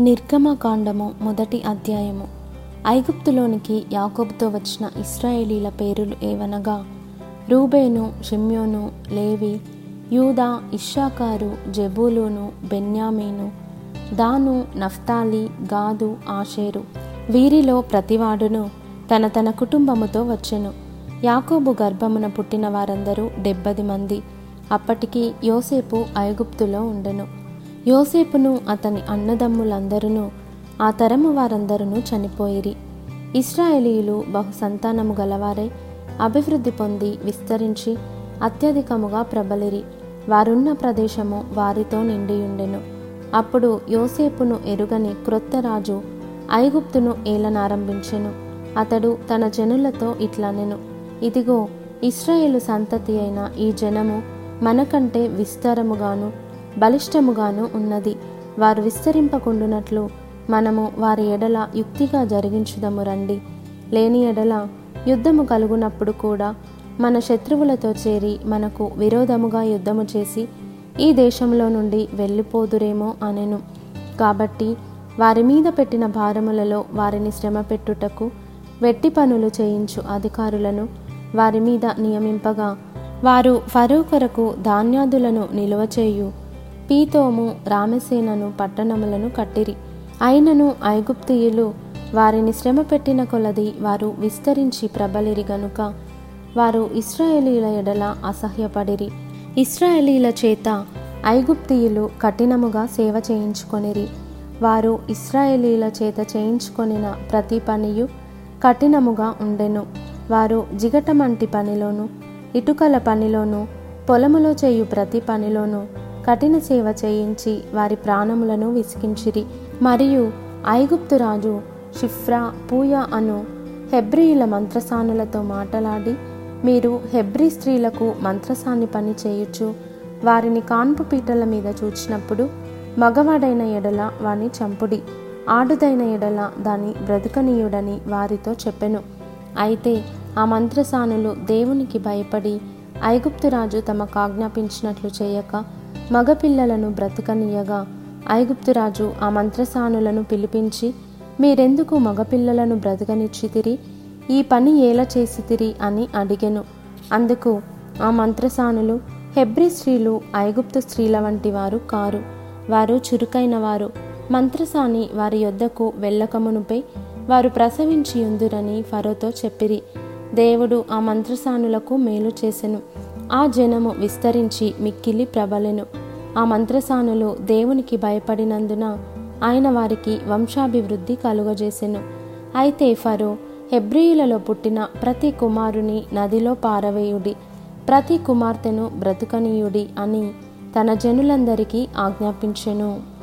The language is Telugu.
నిర్గమకాండము మొదటి అధ్యాయము. ఐగుప్తులోనికి యాకోబుతో వచ్చిన ఇస్రాయేలీల పేరులు ఏవనగా రూబేను షిమ్యోను లేవి యూదా ఇషాకారు జబూలూను బెన్యామీను దాను నఫ్తాలి గాదు ఆషేరు. వీరిలో ప్రతివాడును తన తన కుటుంబముతో వచ్చెను. యాకోబు గర్భమున పుట్టిన వారందరూ డెబ్బది మంది. అప్పటికి యోసేపు ఐగుప్తులో ఉండెను. యోసేపును అతని అన్నదమ్ములందరూ ఆ తరము వారందరూ చనిపోయిరి. ఇస్రాయేలీలు బహుసంతానము గలవారై అభివృద్ధి పొంది విస్తరించి అత్యధికముగా ప్రబలిరి. వారున్న ప్రదేశము వారితో నిండియుండెను. అప్పుడు యోసేపును ఎరుగని క్రొత్త రాజు ఐగుప్తును ఏలనారంభించెను. అతడు తన జనులతో ఇట్లనెను. ఇదిగో ఇస్రాయేలు సంతతి అయిన ఈ జనము మనకంటే విస్తారముగాను బలిష్టముగాను ఉన్నది. వారు విస్తరింపకుండునట్లు మనము వారి ఎడల యుక్తిగా జరిగించుదము రండి. లేని ఎడల యుద్ధము కలుగునప్పుడు కూడా మన శత్రువులతో చేరి మనకు విరోధముగా యుద్ధము చేసి ఈ దేశంలో నుండి వెళ్ళిపోదురేమో అనెను. కాబట్టి వారి మీద పెట్టిన భారములలో వారిని శ్రమ పెట్టుటకు వెట్టి పనులు చేయించు అధికారులను వారి మీద నియమింపగా వారు ఫరో కొరకు ధాన్యాదులను నిలువ చేయు. పీతోము రామసేనను పట్టణములను కట్టిరి. అయినను ఐగుప్తియులు వారిని శ్రమ పెట్టిన కొలది వారు విస్తరించి ప్రబలిరి గనుక. వారు ఇస్రాయేలీల ఎడల అసహ్యపడిరి. ఇస్రాయేలీల చేత ఐగుప్తియులు కఠినముగా సేవ చేయించుకొనిరి. వారు ఇస్రాయేలీల చేత చేయించుకొనిన ప్రతి పనియు కఠినముగా ఉండెను. వారు జిగటమంటి పనిలోను ఇటుకల పనిలోను పొలములో చేయు ప్రతి పనిలోను కఠిన సేవ చేయించి వారి ప్రాణములను విసికించిరి మరియు ఐగుప్తు రాజు షిఫ్రా పూయా అను హెబ్రియుల మంత్రసానులతో మాటలాడి మీరు హెబ్రి స్త్రీలకు మంత్రసాన్ని పని చేయొచ్చు వారిని కాన్పు పీటల మీద చూచినప్పుడు మగవాడైన ఎడల వాని చంపుడి. ఆడుదైన ఎడల దాని బ్రతుకనీయుడని వారితో చెప్పెను. అయితే ఆ మంత్రసానులు దేవునికి భయపడి ఐగుప్తురాజు తమకు ఆజ్ఞాపించినట్లు చేయక మగపిల్లలను బ్రతకనీయగా. ఐగుప్తురాజు ఆ మంత్రసానులను పిలిపించి మీరెందుకు మగపిల్లలను బ్రతకనిచ్చితిరి? ఈ పని ఎలా చేసితిరి? అని అడిగెను. అందుకు ఆ మంత్రసానులు హెబ్రి స్త్రీలు ఐగుప్తు స్త్రీల వంటి వారు కారు. వారు చురుకైన వారు. మంత్రసాని వారి యొద్దకు వెళ్ళకమునుపై వారు ప్రసవించి ఉందురని ఫరోతో చెప్పిరి. దేవుడు ఆ మంత్రసానులకు మేలు చేసెను. ఆ జనము విస్తరించి మిక్కిలి ప్రబలెను. ఆ మంత్రసానులు దేవునికి భయపడినందున ఆయన వారికి వంశాభివృద్ధి కలుగజేసెను. అయితే ఫరో హెబ్రియులలో పుట్టిన ప్రతి కుమారుని నదిలో పారవేయుడి ప్రతి కుమార్తెను బ్రతుకనీయుడి అని తన జనులందరికీ ఆజ్ఞాపించెను.